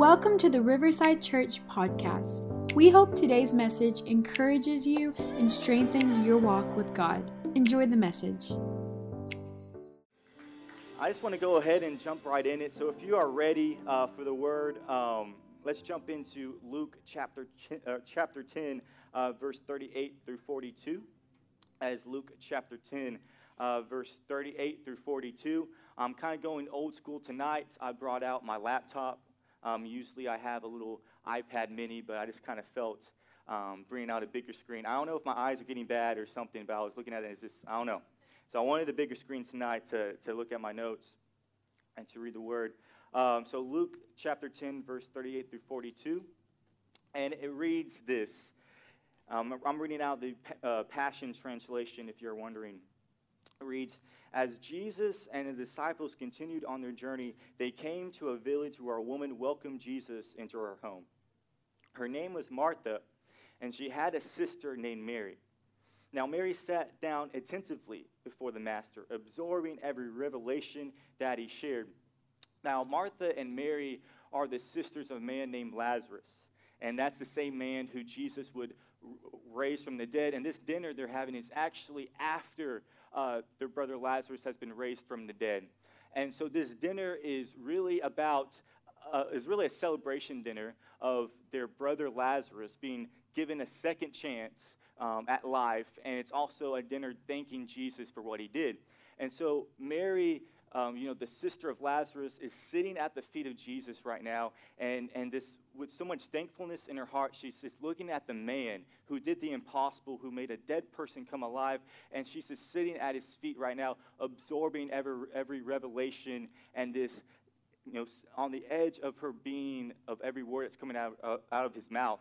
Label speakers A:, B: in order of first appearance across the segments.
A: Welcome to the Riverside Church podcast. We hope today's message encourages you and strengthens your walk with God. Enjoy the message.
B: I just want to go ahead and jump right in it. So, if you are ready uh, for the word, um, let's jump into Luke chapter uh, chapter 10, uh, verse 38 through 42. As Luke chapter 10, uh, verse 38 through 42. I'm kind of going old school tonight. I brought out my laptop. Um, usually I have a little iPad mini, but I just kind of felt um, bringing out a bigger screen. I don't know if my eyes are getting bad or something, but I was looking at it as this, I don't know. So I wanted a bigger screen tonight to, to look at my notes and to read the word. Um, so Luke chapter 10, verse 38 through 42. And it reads this. Um, I'm reading out the uh, Passion Translation if you're wondering. Reads, as Jesus and the disciples continued on their journey, they came to a village where a woman welcomed Jesus into her home. Her name was Martha, and she had a sister named Mary. Now, Mary sat down attentively before the Master, absorbing every revelation that he shared. Now, Martha and Mary are the sisters of a man named Lazarus, and that's the same man who Jesus would raise from the dead. And this dinner they're having is actually after uh, their brother Lazarus has been raised from the dead. And so this dinner is really about, uh, is really a celebration dinner of their brother Lazarus being given a second chance um, at life. And it's also a dinner thanking Jesus for what he did. And so Mary um, you know, the sister of Lazarus is sitting at the feet of Jesus right now, and, and this, with so much thankfulness in her heart, she's just looking at the man who did the impossible, who made a dead person come alive, and she's just sitting at his feet right now, absorbing every, every revelation and this, you know, on the edge of her being, of every word that's coming out, uh, out of his mouth.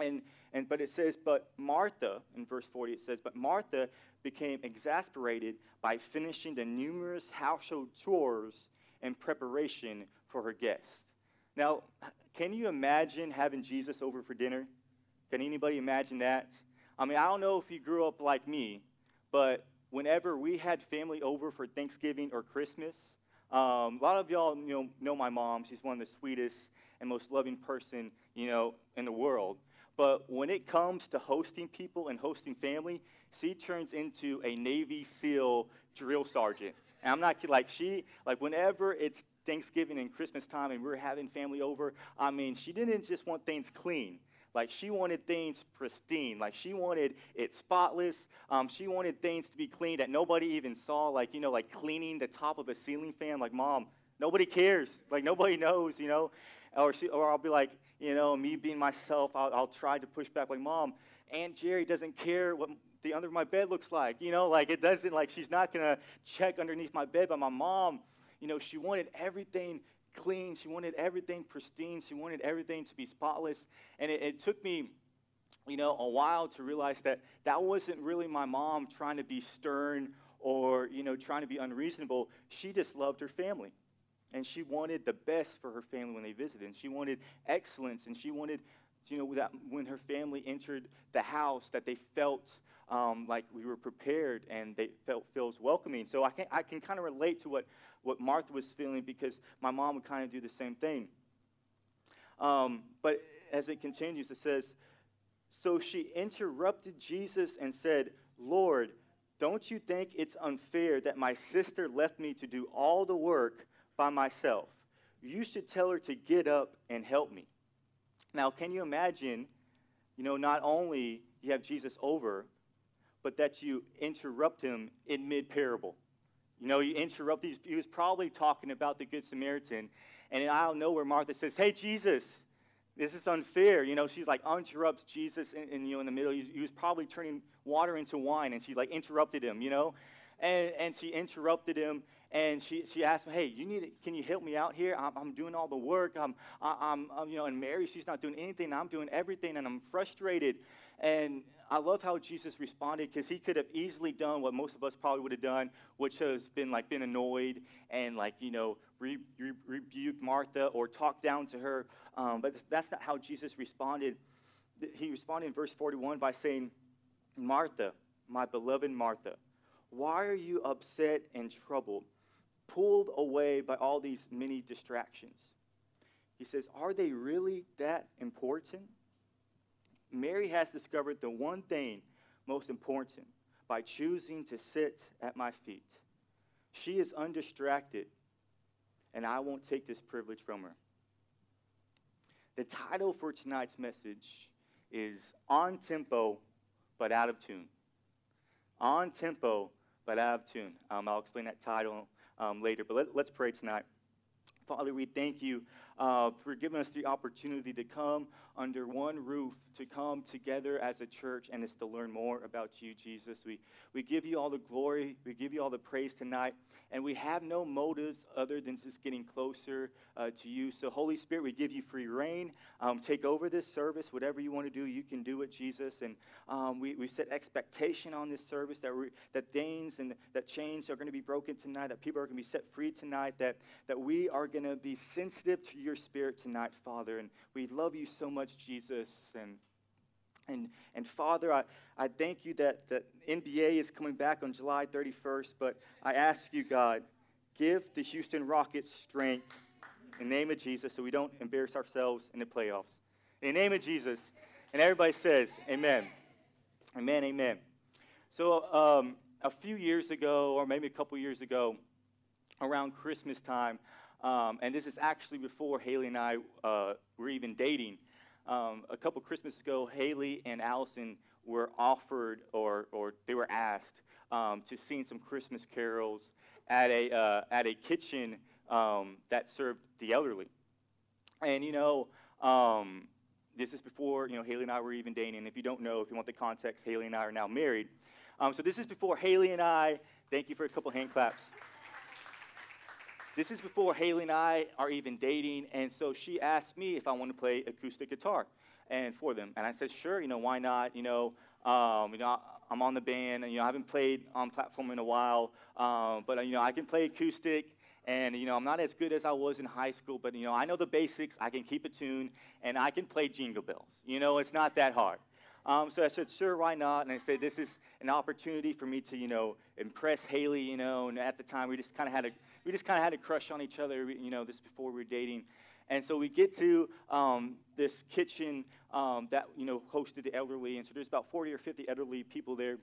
B: And, and, but it says, but Martha, in verse 40, it says, but Martha became exasperated by finishing the numerous household chores in preparation for her guests. Now, can you imagine having Jesus over for dinner? Can anybody imagine that? I mean, I don't know if you grew up like me, but whenever we had family over for Thanksgiving or Christmas, um, a lot of y'all you know, know my mom. She's one of the sweetest and most loving person, you know, in the world. But when it comes to hosting people and hosting family, she turns into a Navy SEAL drill sergeant. And I'm not kidding. Like she, like whenever it's Thanksgiving and Christmas time and we're having family over, I mean, she didn't just want things clean. Like she wanted things pristine. Like she wanted it spotless. Um, she wanted things to be clean that nobody even saw. Like you know, like cleaning the top of a ceiling fan. Like mom, nobody cares. Like nobody knows. You know, or she, or I'll be like, you know, me being myself, I'll, I'll try to push back, like, Mom, Aunt Jerry doesn't care what the under my bed looks like. You know, like it doesn't, like she's not going to check underneath my bed. But my mom, you know, she wanted everything clean. She wanted everything pristine. She wanted everything to be spotless. And it, it took me, you know, a while to realize that that wasn't really my mom trying to be stern or, you know, trying to be unreasonable. She just loved her family. And she wanted the best for her family when they visited. And she wanted excellence. And she wanted, you know, that when her family entered the house, that they felt um, like we were prepared and they felt feels welcoming. So I can, I can kind of relate to what, what Martha was feeling because my mom would kind of do the same thing. Um, but as it continues, it says, So she interrupted Jesus and said, Lord, don't you think it's unfair that my sister left me to do all the work by myself. You should tell her to get up and help me. Now, can you imagine, you know, not only you have Jesus over, but that you interrupt him in mid parable? You know, you interrupt these. He was probably talking about the Good Samaritan. And I don't know where Martha says, Hey, Jesus, this is unfair. You know, she's like interrupts Jesus in, in you know, in the middle. He, he was probably turning water into wine, and she like interrupted him, you know? And, and she interrupted him, and she, she asked me, hey, you need, can you help me out here? I'm, I'm doing all the work. I'm, I'm, I'm, you know, and Mary, she's not doing anything. I'm doing everything, and I'm frustrated. And I love how Jesus responded because he could have easily done what most of us probably would have done, which has been like been annoyed and like, you know, re, re, rebuke Martha or talked down to her. Um, but that's not how Jesus responded. He responded in verse 41 by saying, Martha, my beloved Martha, why are you upset and troubled? Pulled away by all these many distractions. He says, Are they really that important? Mary has discovered the one thing most important by choosing to sit at my feet. She is undistracted, and I won't take this privilege from her. The title for tonight's message is On Tempo, but Out of Tune. On Tempo, but Out of Tune. Um, I'll explain that title um, later, but let, let's pray tonight. Father, we thank you uh, for giving us the opportunity to come under one roof, to come together as a church, and it's to learn more about you, Jesus. We, we give you all the glory, we give you all the praise tonight, and we have no motives other than just getting closer uh, to you. So, Holy Spirit, we give you free rein. Um, take over this service. Whatever you want to do, you can do it, Jesus. And um, we, we set expectation on this service that, we, that things and that chains are going to be broken tonight, that people are going to be set free tonight, that, that we are going to be sensitive to your spirit tonight, Father. And we love you so much, Jesus. And and, and Father, I, I thank you that the NBA is coming back on July 31st, but I ask you, God, give the Houston Rockets strength in the name of Jesus so we don't embarrass ourselves in the playoffs. In the name of Jesus. And everybody says, Amen. Amen, amen. So, um, a few years ago, or maybe a couple years ago, around Christmas time, um, and this is actually before Haley and I uh, were even dating. Um, a couple Christmases ago, Haley and Allison were offered or, or they were asked um, to sing some Christmas carols at a, uh, at a kitchen um, that served the elderly. And, you know, um, this is before, you know, Haley and I were even dating. And If you don't know, if you want the context, Haley and I are now married. Um, so this is before Haley and I, thank you for a couple hand claps. This is before Haley and I are even dating, and so she asked me if I want to play acoustic guitar and for them. And I said, sure, you know, why not? You know, um, you know, I'm on the band, and you know, I haven't played on platform in a while, um, but you know, I can play acoustic, and you know, I'm not as good as I was in high school, but you know, I know the basics. I can keep a tune, and I can play jingle bells. You know, it's not that hard. Um, so I said, sure, why not? And I said, this is an opportunity for me to, you know, impress Haley, you know. And at the time, we just kind of had a, we just kind of had a crush on each other, you know, this before we were dating. And so we get to um, this kitchen um, that, you know, hosted the elderly. And so there's about 40 or 50 elderly people there.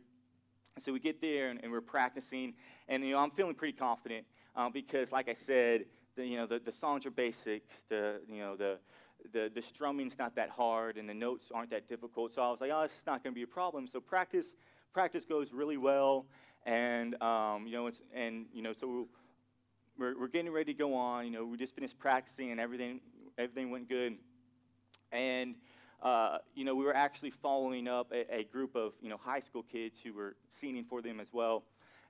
B: And so we get there and, and we're practicing. And, you know, I'm feeling pretty confident um, because, like I said, the, you know, the, the songs are basic. The, you know, the, the, the strumming's not that hard and the notes aren't that difficult. So I was like, oh, this is not going to be a problem. So practice, practice goes really well. And, um, you know, it's, and, you know, so we're, we're getting ready to go on. You know, we just finished practicing and everything, everything went good. And, uh, you know, we were actually following up a, a, group of, you know, high school kids who were singing for them as well.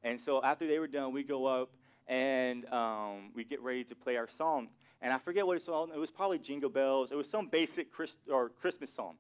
B: And so after they were done, we go up and um, we get ready to play our song and I forget what it was. It was probably Jingle Bells. It was some basic Christ, or Christmas song.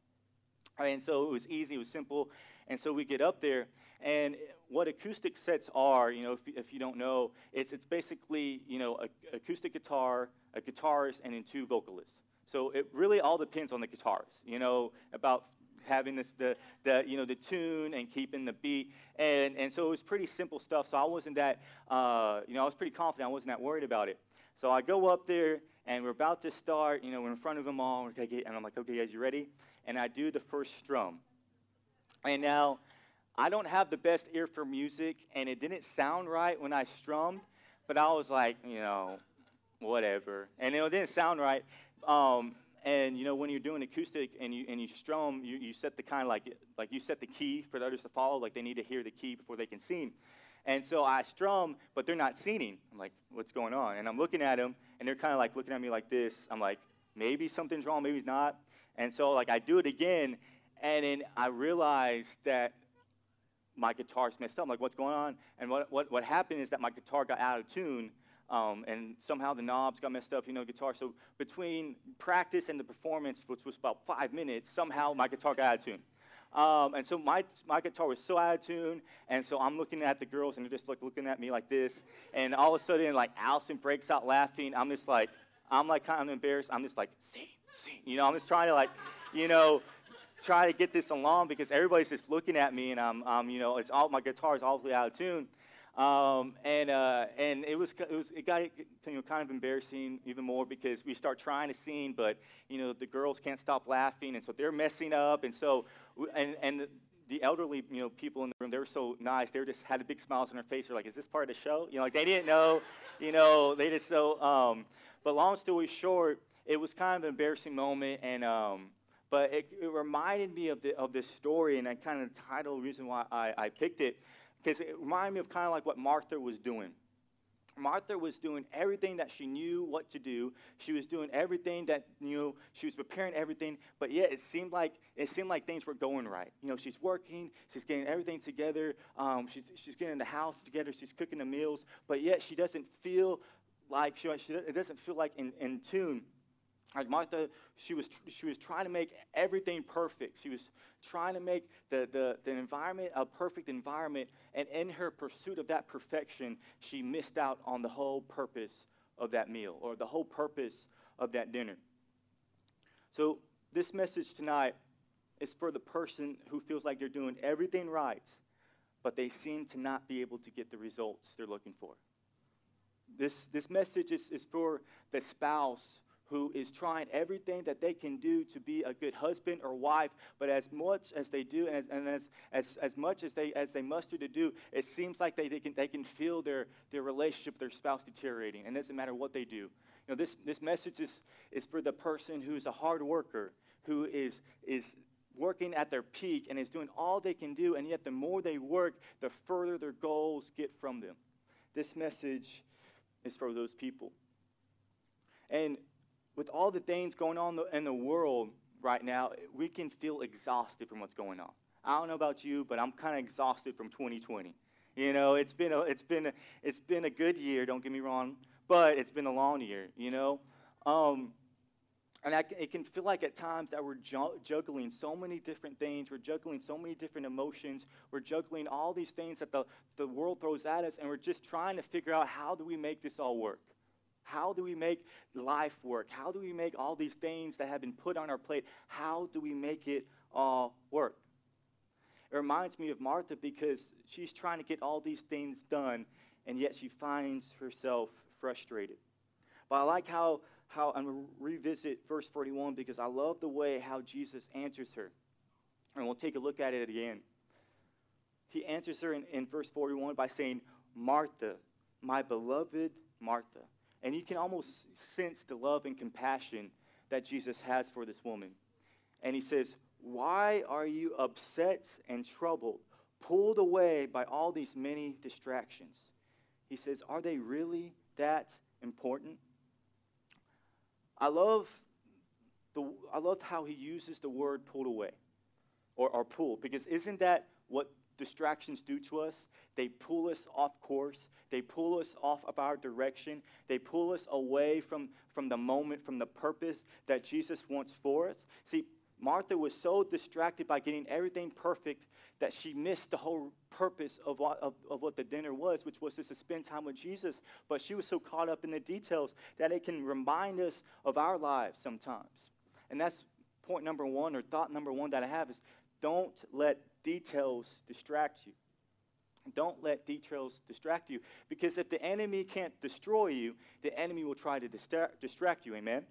B: And so it was easy, it was simple. And so we get up there, and what acoustic sets are, you know, if, if you don't know, it's, it's basically, you know, a, acoustic guitar, a guitarist, and then two vocalists. So it really all depends on the guitarist, you know, about having this, the, the, you know, the tune and keeping the beat. And, and so it was pretty simple stuff. So I wasn't that, uh, you know, I was pretty confident. I wasn't that worried about it. So I go up there, and we're about to start. You know, we're in front of them all. And I'm like, okay, guys, you ready? And I do the first strum. And now, I don't have the best ear for music, and it didn't sound right when I strummed, but I was like, you know, whatever. And it didn't sound right. Um, and you know, when you're doing acoustic and you and you strum, you, you set the kind of like like you set the key for the others to follow. Like they need to hear the key before they can sing. And so I strum, but they're not singing. I'm like, what's going on? And I'm looking at them, and they're kind of like looking at me like this. I'm like, maybe something's wrong, maybe it's not. And so like I do it again, and then I realize that my guitar's messed up. I'm like, what's going on? And what, what, what happened is that my guitar got out of tune, um, and somehow the knobs got messed up, you know, guitar. So between practice and the performance, which was about five minutes, somehow my guitar got out of tune. Um, and so my, my guitar was so out of tune. And so I'm looking at the girls and they're just like looking at me like this. And all of a sudden, like Allison breaks out laughing. I'm just like, I'm like kind of embarrassed. I'm just like, sing, sing. You know, I'm just trying to like, you know, try to get this along because everybody's just looking at me and I'm, I'm you know, it's all, my guitar is awfully out of tune. Um, and uh, and it was it was it got you know kind of embarrassing even more because we start trying to sing, but you know the girls can't stop laughing, and so they're messing up, and so and and the, elderly you know people in the room they were so nice. They just had a big smiles on their face. They're like is this part of the show? You know like they didn't know you know they just so um, but long story short it was kind of an embarrassing moment and um, but it, it reminded me of, the, of this story and I kind of the title reason why I, I picked it because it reminded me of kind of like what Martha was doing. Martha was doing everything that she knew what to do. She was doing everything that you know. She was preparing everything, but yet it seemed like it seemed like things were going right. You know, she's working, she's getting everything together. Um, she's she's getting the house together. She's cooking the meals, but yet she doesn't feel like she, she it doesn't feel like in, in tune like Martha, she was, she was trying to make everything perfect. She was trying to make the, the, the environment a perfect environment. And in her pursuit of that perfection, she missed out on the whole purpose of that meal or the whole purpose of that dinner. So, this message tonight is for the person who feels like they're doing everything right, but they seem to not be able to get the results they're looking for. This, this message is, is for the spouse who is trying everything that they can do to be a good husband or wife, but as much as they do and as, and as, as, as much as they, as they muster to do, it seems like they, they, can, they can feel their, their relationship with their spouse deteriorating. And it doesn't matter what they do. You know, this, this message is, is for the person who's a hard worker, who is, is working at their peak and is doing all they can do, and yet the more they work, the further their goals get from them. This message is for those people. And with all the things going on in the world right now, we can feel exhausted from what's going on. I don't know about you, but I'm kind of exhausted from 2020. You know, it's been a, it's been a, it's been a good year. Don't get me wrong, but it's been a long year. You know, um, and I, it can feel like at times that we're juggling so many different things. We're juggling so many different emotions. We're juggling all these things that the, the world throws at us, and we're just trying to figure out how do we make this all work. How do we make life work? How do we make all these things that have been put on our plate, how do we make it all work? It reminds me of Martha because she's trying to get all these things done, and yet she finds herself frustrated. But I like how, how I'm going to revisit verse 41 because I love the way how Jesus answers her. And we'll take a look at it again. He answers her in, in verse 41 by saying, Martha, my beloved Martha. And you can almost sense the love and compassion that Jesus has for this woman. And he says, Why are you upset and troubled, pulled away by all these many distractions? He says, Are they really that important? I love, the, I love how he uses the word pulled away or, or pull, because isn't that what distractions do to us. They pull us off course. They pull us off of our direction. They pull us away from, from the moment, from the purpose that Jesus wants for us. See, Martha was so distracted by getting everything perfect that she missed the whole purpose of what, of, of what the dinner was, which was to spend time with Jesus. But she was so caught up in the details that it can remind us of our lives sometimes. And that's point number one, or thought number one that I have is don't let details distract you. Don't let details distract you. Because if the enemy can't destroy you, the enemy will try to distract, you. Amen?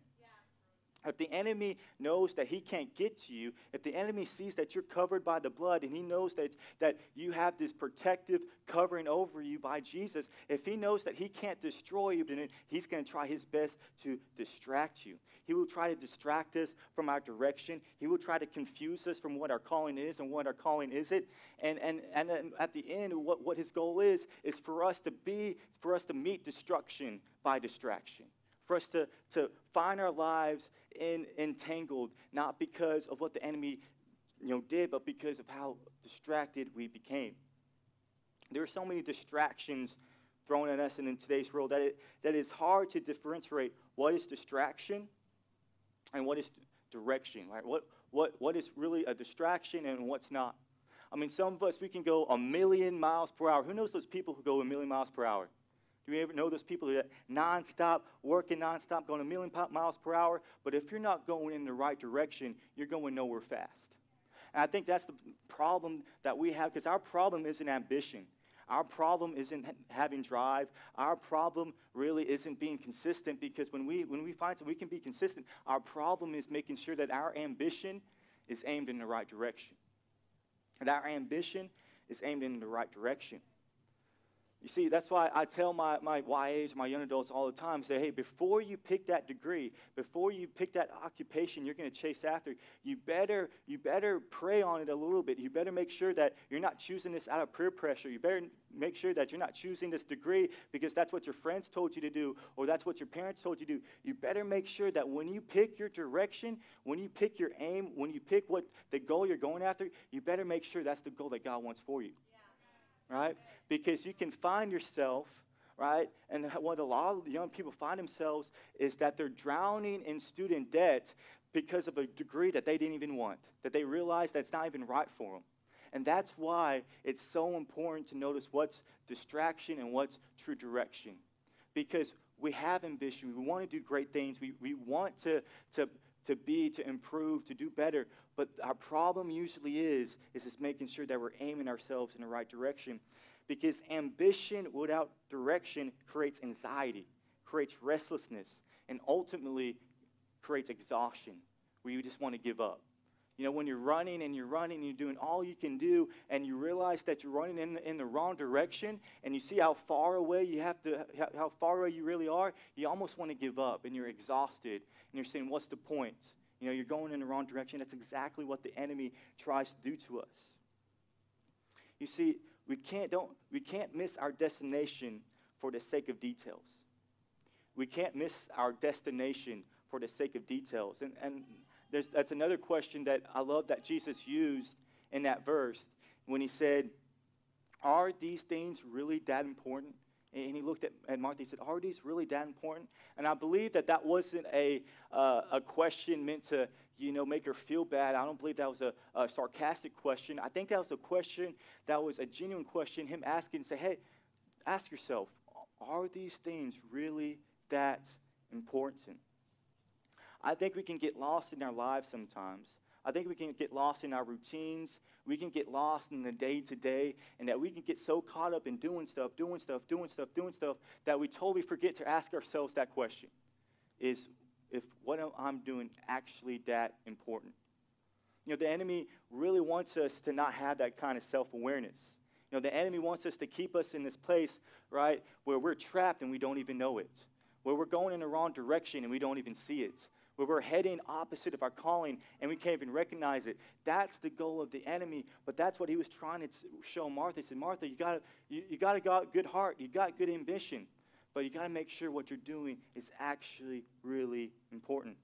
B: If the enemy knows that he can't get to you, if the enemy sees that you're covered by the blood and he knows that, that you have this protective covering over you by Jesus, if he knows that he can't destroy you, then he's going to try his best to distract you. He will try to distract us from our direction. He will try to confuse us from what our calling is and what our calling isn't. And, and, and at the end, what, what his goal is, is for us to be, for us to meet destruction by distraction for us to, to find our lives in, entangled, not because of what the enemy you know, did, but because of how distracted we became. There are so many distractions thrown at us in, in today's world that it, that it's hard to differentiate what is distraction and what is direction, right? What, what, what is really a distraction and what's not. I mean, some of us, we can go a million miles per hour. Who knows those people who go a million miles per hour? Do you ever know those people that nonstop, working nonstop, going a million miles per hour? But if you're not going in the right direction, you're going nowhere fast. And I think that's the problem that we have because our problem isn't ambition. Our problem isn't having drive. Our problem really isn't being consistent because when we, when we find that we can be consistent, our problem is making sure that our ambition is aimed in the right direction. And our ambition is aimed in the right direction. You see, that's why I tell my, my YAs, my young adults all the time, say, hey, before you pick that degree, before you pick that occupation you're going to chase after, you better, you better pray on it a little bit. You better make sure that you're not choosing this out of peer pressure. You better make sure that you're not choosing this degree because that's what your friends told you to do or that's what your parents told you to do. You better make sure that when you pick your direction, when you pick your aim, when you pick what the goal you're going after, you better make sure that's the goal that God wants for you right? Because you can find yourself, right? And what a lot of young people find themselves is that they're drowning in student debt because of a degree that they didn't even want, that they realize that's not even right for them. And that's why it's so important to notice what's distraction and what's true direction. Because we have ambition, we want to do great things, we, we want to, to, to be, to improve, to do better. But our problem usually is, is just making sure that we're aiming ourselves in the right direction. Because ambition without direction creates anxiety, creates restlessness, and ultimately creates exhaustion where you just want to give up. You know, when you're running and you're running and you're doing all you can do, and you realize that you're running in the, in the wrong direction, and you see how far away you have to, how far away you really are, you almost want to give up, and you're exhausted, and you're saying, What's the point? You know, you're going in the wrong direction. That's exactly what the enemy tries to do to us. You see, we can't, don't, we can't miss our destination for the sake of details. We can't miss our destination for the sake of details. And, and there's, that's another question that I love that Jesus used in that verse when he said, Are these things really that important? And he looked at, at Martha. He said, Are these really that important? And I believe that that wasn't a, uh, a question meant to, you know, make her feel bad. I don't believe that was a, a, sarcastic question. I think that was a question that was a genuine question, him asking, say, hey, ask yourself, are these things really that important? I think we can get lost in our lives sometimes. I think we can get lost in our routines we can get lost in the day to day and that we can get so caught up in doing stuff, doing stuff, doing stuff, doing stuff that we totally forget to ask ourselves that question is if what I'm doing actually that important? You know, the enemy really wants us to not have that kind of self awareness. You know, the enemy wants us to keep us in this place, right, where we're trapped and we don't even know it, where we're going in the wrong direction and we don't even see it, where we're heading opposite of our calling and we can't even recognize it. That's the goal of the enemy, but that's what he was trying to show Martha. He said, Martha, you got you, you got a good heart, you got good ambition, but you got to make sure what you're doing is actually really important.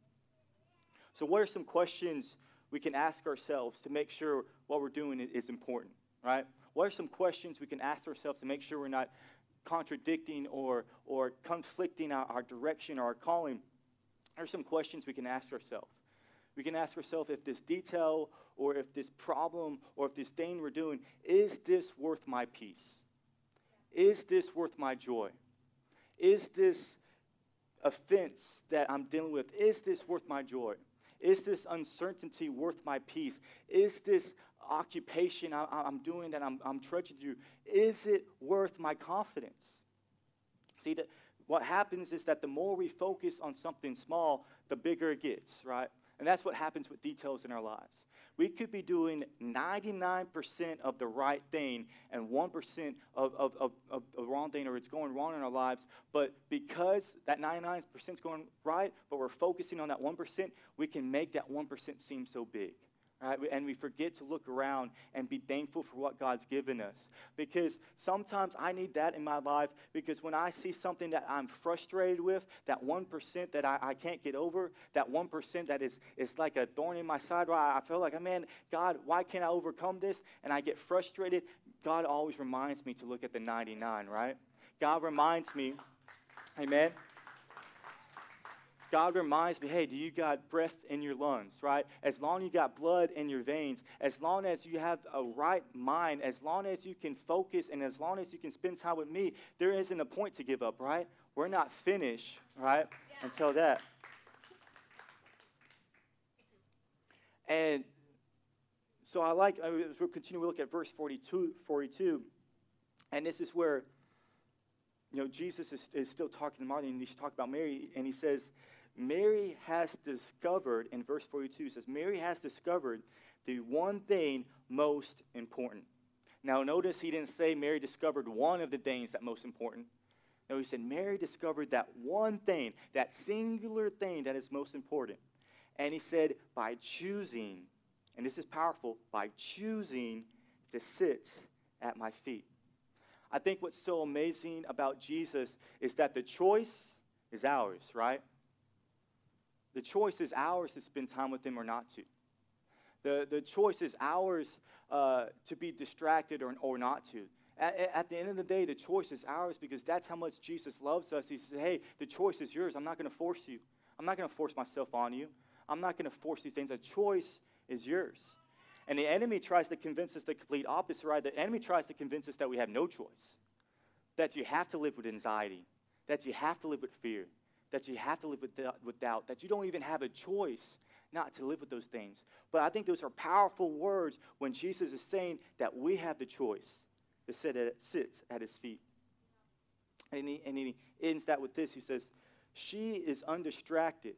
B: So, what are some questions we can ask ourselves to make sure what we're doing is important, right? What are some questions we can ask ourselves to make sure we're not contradicting or, or conflicting our, our direction or our calling? Are some questions we can ask ourselves. We can ask ourselves if this detail or if this problem or if this thing we're doing, is this worth my peace? Is this worth my joy? Is this offense that I'm dealing with, is this worth my joy? Is this uncertainty worth my peace? Is this occupation I, am doing that I'm, I'm trudging through, is it worth my confidence? See, that what happens is that the more we focus on something small, the bigger it gets, right? And that's what happens with details in our lives. We could be doing 99% of the right thing and 1% of, of, of, of the wrong thing, or it's going wrong in our lives. But because that 99% is going right, but we're focusing on that 1%, we can make that 1% seem so big. Right? And we forget to look around and be thankful for what God's given us. Because sometimes I need that in my life because when I see something that I'm frustrated with, that 1% that I, I can't get over, that 1% that is, is like a thorn in my side, where I feel like, man, God, why can't I overcome this? And I get frustrated. God always reminds me to look at the 99, right? God reminds me, amen. God reminds me, hey, do you got breath in your lungs, right? As long as you got blood in your veins, as long as you have a right mind, as long as you can focus, and as long as you can spend time with me, there isn't a point to give up, right? We're not finished, right? Yeah. Until that. And so I like, as we'll continue to look at verse 42, 42. And this is where, you know, Jesus is, is still talking to Martha, and he's talking about Mary, and he says, Mary has discovered, in verse 42, says, Mary has discovered the one thing most important. Now, notice he didn't say Mary discovered one of the things that most important. No, he said Mary discovered that one thing, that singular thing that is most important. And he said, by choosing, and this is powerful, by choosing to sit at my feet. I think what's so amazing about Jesus is that the choice is ours, right? The choice is ours to spend time with him or not to. The, the choice is ours uh, to be distracted or, or not to. At, at, the end of the day, the choice is ours because that's how much Jesus loves us. He says, hey, the choice is yours. I'm not going to force you. I'm not going to force myself on you. I'm not going to force these things. The choice is yours. And the enemy tries to convince us the complete opposite, right? The enemy tries to convince us that we have no choice, that you have to live with anxiety, that you have to live with fear, that you have to live with, with doubt, that you don't even have a choice not to live with those things. But I think those are powerful words when Jesus is saying that we have the choice to sit at, sits at his feet. And he, and he ends that with this. He says, She is undistracted,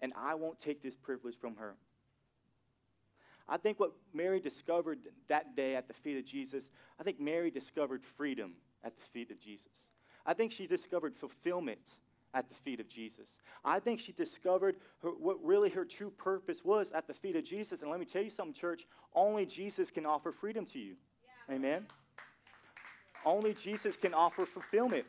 B: and I won't take this privilege from her. I think what Mary discovered that day at the feet of Jesus, I think Mary discovered freedom at the feet of Jesus. I think she discovered fulfillment at the feet of Jesus. I think she discovered her, what really her true purpose was at the feet of Jesus. And let me tell you something, church, only Jesus can offer freedom to you. Yeah. Amen. Only Jesus can offer fulfillment.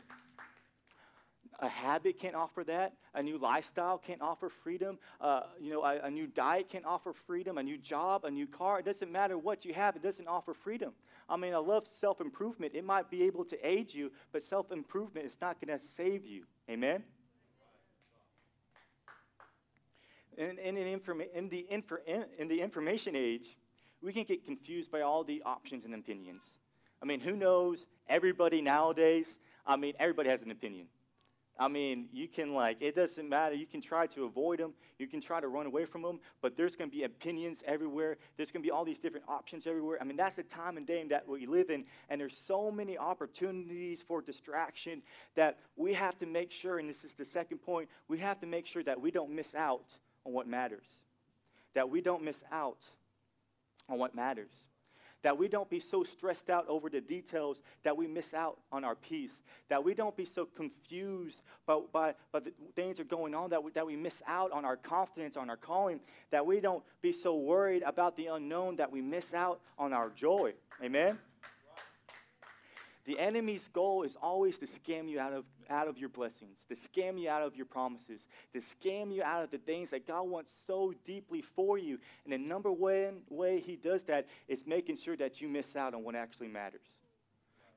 B: A habit can't offer that. A new lifestyle can't offer freedom. Uh, you know, a, a new diet can't offer freedom. A new job, a new car. It doesn't matter what you have. It doesn't offer freedom. I mean, I love self improvement. It might be able to aid you, but self improvement is not going to save you. Amen? In, in, informa- in, the infor- in, in the information age, we can get confused by all the options and opinions. I mean, who knows? Everybody nowadays, I mean, everybody has an opinion. I mean, you can, like, it doesn't matter. You can try to avoid them, you can try to run away from them, but there's going to be opinions everywhere. There's going to be all these different options everywhere. I mean, that's the time and day that we live in, and there's so many opportunities for distraction that we have to make sure, and this is the second point, we have to make sure that we don't miss out on what matters. That we don't miss out on what matters. That we don't be so stressed out over the details that we miss out on our peace. That we don't be so confused by, by, by the things that are going on that we, that we miss out on our confidence, on our calling. That we don't be so worried about the unknown that we miss out on our joy. Amen? The enemy's goal is always to scam you out of, out of your blessings, to scam you out of your promises, to scam you out of the things that God wants so deeply for you. And the number one way he does that is making sure that you miss out on what actually matters.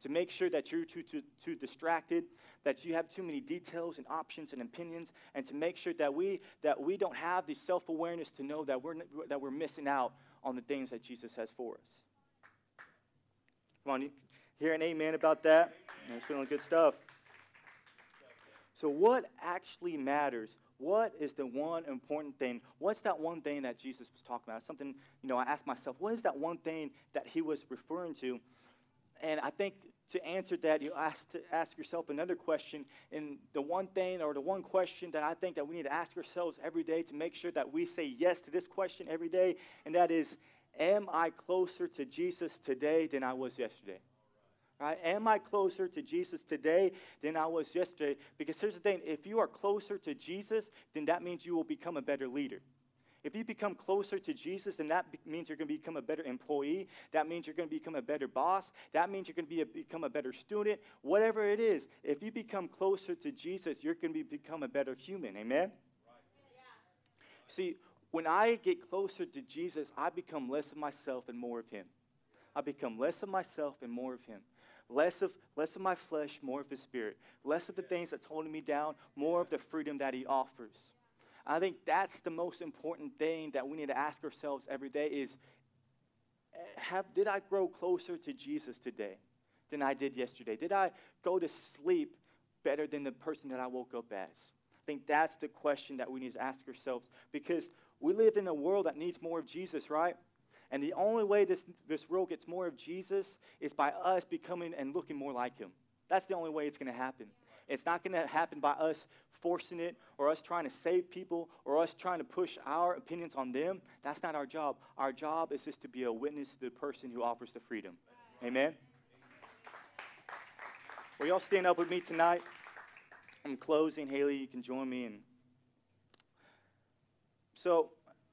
B: To make sure that you're too, too, too distracted, that you have too many details and options and opinions, and to make sure that we, that we don't have the self awareness to know that we're, that we're missing out on the things that Jesus has for us. Come on, Hear an amen about that? It's feeling good stuff. So, what actually matters? What is the one important thing? What's that one thing that Jesus was talking about? Something, you know, I asked myself, what is that one thing that he was referring to? And I think to answer that, you ask ask yourself another question. And the one thing or the one question that I think that we need to ask ourselves every day to make sure that we say yes to this question every day, and that is, am I closer to Jesus today than I was yesterday? Right? Am I closer to Jesus today than I was yesterday? Because here's the thing if you are closer to Jesus, then that means you will become a better leader. If you become closer to Jesus, then that means you're going to become a better employee. That means you're going to become a better boss. That means you're going to be a, become a better student. Whatever it is, if you become closer to Jesus, you're going to be, become a better human. Amen? Right. Yeah. See, when I get closer to Jesus, I become less of myself and more of Him. I become less of myself and more of Him. Less of, less of my flesh, more of his spirit. Less of the things that's holding me down, more of the freedom that he offers. I think that's the most important thing that we need to ask ourselves every day is eh, have, did I grow closer to Jesus today than I did yesterday? Did I go to sleep better than the person that I woke up as? I think that's the question that we need to ask ourselves because we live in a world that needs more of Jesus, right? And the only way this, this world gets more of Jesus is by us becoming and looking more like him. That's the only way it's going to happen. It's not going to happen by us forcing it or us trying to save people or us trying to push our opinions on them. That's not our job. Our job is just to be a witness to the person who offers the freedom. Amen? Will y'all stand up with me tonight? I'm closing. Haley, you can join me. And so,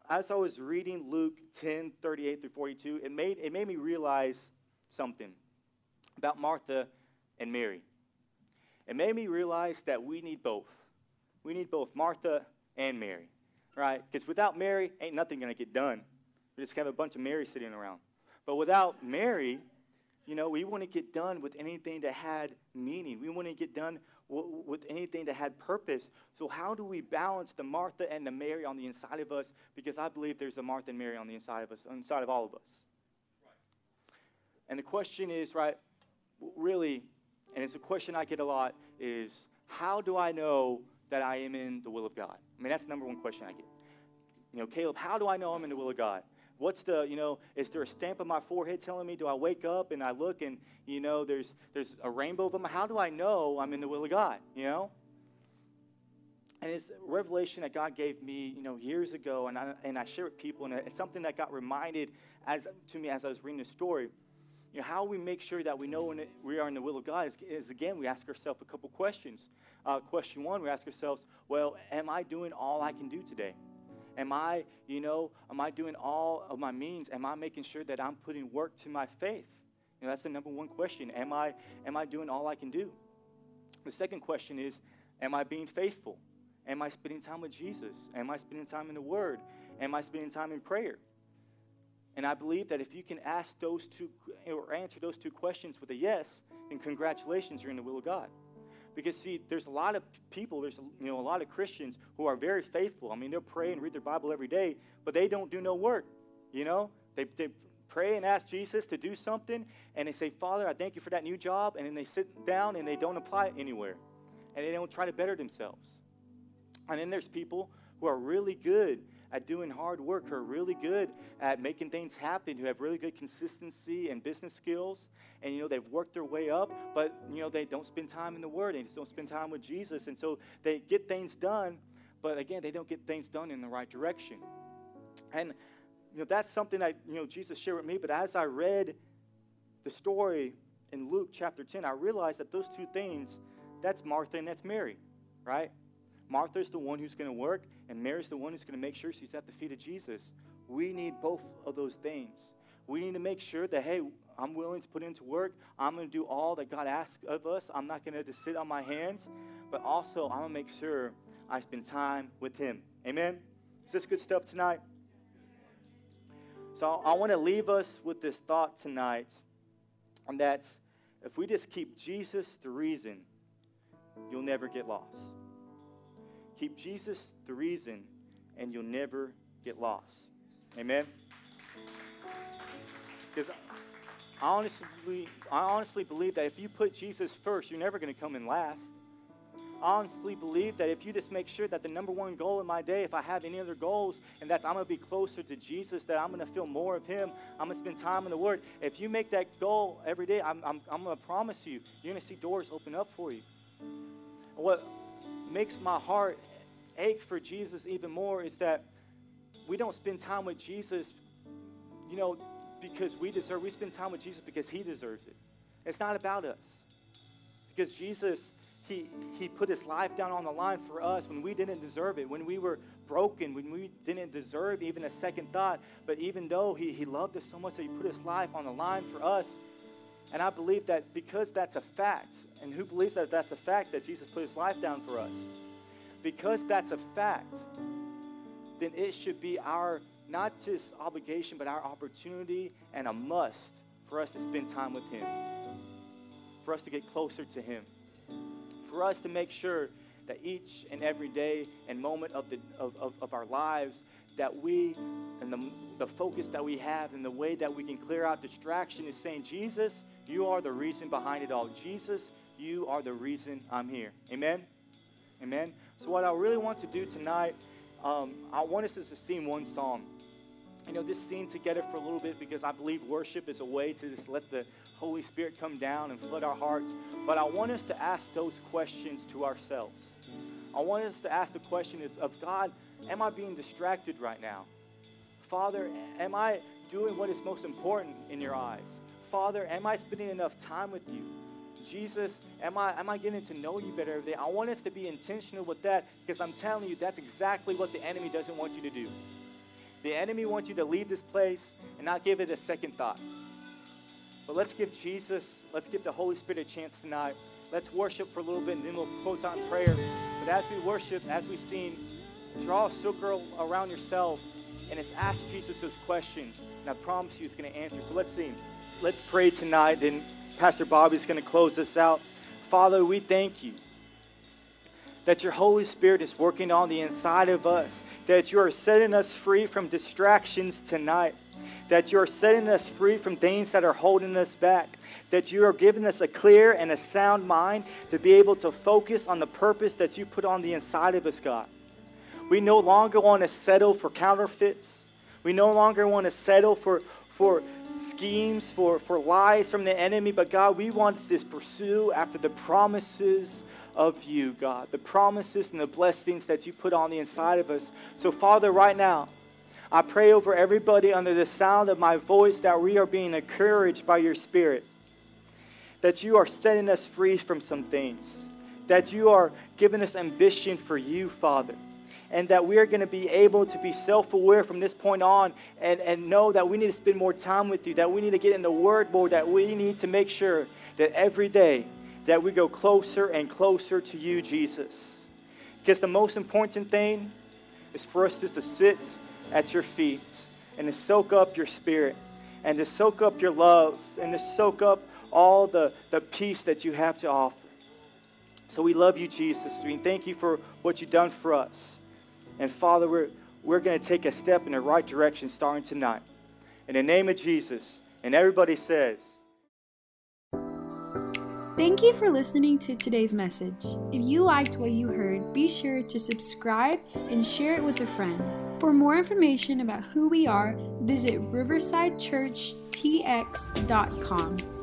B: as I was reading Luke 10 38 through 42, it made, it made me realize something about Martha and Mary. It made me realize that we need both. We need both Martha and Mary, right? Because without Mary, ain't nothing going to get done. We just have a bunch of Mary sitting around. But without Mary, you know, we to get done with anything that had meaning. We to get done w- with anything that had purpose. So, how do we balance the Martha and the Mary on the inside of us? Because I believe there's a Martha and Mary on the inside of us, inside of all of us. Right. And the question is, right, really, and it's a question I get a lot, is how do I know that I am in the will of God? I mean, that's the number one question I get. You know, Caleb, how do I know I'm in the will of God? What's the, you know, is there a stamp on my forehead telling me, do I wake up and I look and, you know, there's, there's a rainbow them? How do I know I'm in the will of God, you know? And it's a revelation that God gave me, you know, years ago, and I, and I share with people, and it's something that got reminded as, to me as I was reading the story. You know, how we make sure that we know when it, we are in the will of God is, is, again, we ask ourselves a couple questions. Uh, question one, we ask ourselves, well, am I doing all I can do today? Am I, you know, am I doing all of my means? Am I making sure that I'm putting work to my faith? You know, that's the number one question. Am I, am I doing all I can do? The second question is, am I being faithful? Am I spending time with Jesus? Am I spending time in the Word? Am I spending time in prayer? And I believe that if you can ask those two or answer those two questions with a yes, then congratulations, you're in the will of God. Because see, there's a lot of people, there's you know a lot of Christians who are very faithful. I mean, they'll pray and read their Bible every day, but they don't do no work. You know, they, they pray and ask Jesus to do something, and they say, Father, I thank you for that new job, and then they sit down and they don't apply it anywhere, and they don't try to better themselves. And then there's people who are really good at doing hard work, who are really good at making things happen, who have really good consistency and business skills. And, you know, they've worked their way up, but, you know, they don't spend time in the Word. They just don't spend time with Jesus. And so they get things done, but again, they don't get things done in the right direction. And, you know, that's something that, you know, Jesus shared with me. But as I read the story in Luke chapter 10, I realized that those two things, that's Martha and that's Mary, right? Martha's the one who's going to work, and Mary's the one who's going to make sure she's at the feet of Jesus. We need both of those things. We need to make sure that, hey, I'm willing to put into work. I'm going to do all that God asks of us. I'm not going to just sit on my hands, but also I'm going to make sure I spend time with Him. Amen? Is this good stuff tonight? So I want to leave us with this thought tonight, and that's if we just keep Jesus the reason, you'll never get lost. Keep Jesus the reason, and you'll never get lost. Amen? Because I honestly, I honestly believe that if you put Jesus first, you're never going to come in last. I honestly believe that if you just make sure that the number one goal in my day, if I have any other goals, and that's I'm going to be closer to Jesus, that I'm going to feel more of Him, I'm going to spend time in the Word. If you make that goal every day, I'm, I'm, I'm going to promise you, you're going to see doors open up for you. What makes my heart ache for Jesus even more is that we don't spend time with Jesus, you know, because we deserve. We spend time with Jesus because He deserves it. It's not about us. Because Jesus, He He put His life down on the line for us when we didn't deserve it, when we were broken, when we didn't deserve even a second thought. But even though He, he loved us so much that He put His life on the line for us, and I believe that because that's a fact, and who believes that that's a fact that Jesus put His life down for us? because that's a fact, then it should be our not just obligation, but our opportunity and a must for us to spend time with Him, for us to get closer to Him, for us to make sure that each and every day and moment of, the, of, of, of our lives that we and the, the focus that we have and the way that we can clear out distraction is saying, Jesus, you are the reason behind it all. Jesus, you are the reason I'm here. Amen? Amen? So, what I really want to do tonight, um, I want us to sing one song. you know, this scene together for a little bit because I believe worship is a way to just let the Holy Spirit come down and flood our hearts. But I want us to ask those questions to ourselves. I want us to ask the question is of God, am I being distracted right now? Father, am I doing what is most important in your eyes? Father, am I spending enough time with you? Jesus, am I, am I getting to know you better every day? I want us to be intentional with that because I'm telling you, that's exactly what the enemy doesn't want you to do. The enemy wants you to leave this place and not give it a second thought. But let's give Jesus, let's give the Holy Spirit a chance tonight. Let's worship for a little bit and then we'll close out in prayer. But as we worship, as we've seen, draw a circle around yourself and it's ask Jesus those questions. And I promise you, He's going to answer. So let's sing. Let's pray tonight. Then Pastor Bobby's going to close this out. Father, we thank you that your Holy Spirit is working on the inside of us, that you are setting us free from distractions tonight, that you are setting us free from things that are holding us back, that you are giving us a clear and a sound mind to be able to focus on the purpose that you put on the inside of us, God. We no longer want to settle for counterfeits. We no longer want to settle for, for schemes, for, for lies from the enemy. But God, we want to pursue after the promises of you, God, the promises and the blessings that you put on the inside of us. So, Father, right now, I pray over everybody under the sound of my voice that we are being encouraged by your Spirit, that you are setting us free from some things, that you are giving us ambition for you, Father and that we are going to be able to be self aware from this point on and, and know that we need to spend more time with you, that we need to get in the Word more, that we need to make sure that every day that we go closer and closer to you, Jesus. Because the most important thing is for us just to sit at your feet and to soak up your spirit and to soak up your love and to soak up all the, the peace that you have to offer. So we love you, Jesus. We thank you for what you've done for us. And Father, we're, we're going to take a step in the right direction starting tonight. In the name of Jesus. And everybody says,
A: Thank you for listening to today's message. If you liked what you heard, be sure to subscribe and share it with a friend. For more information about who we are, visit riversidechurchtx.com.